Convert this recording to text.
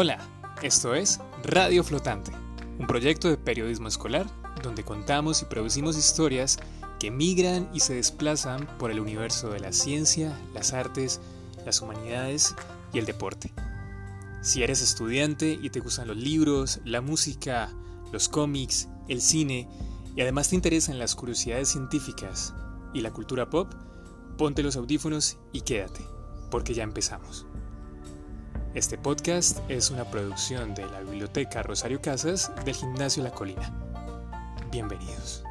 Hola, esto es Radio Flotante, un proyecto de periodismo escolar donde contamos y producimos historias que migran y se desplazan por el universo de la ciencia, las artes, las humanidades y el deporte. Si eres estudiante y te gustan los libros, la música, los cómics, el cine y además te interesan las curiosidades científicas y la cultura pop, ponte los audífonos y quédate, porque ya empezamos. Este podcast es una producción de la Biblioteca Rosario Casas del Gimnasio La Colina. Bienvenidos.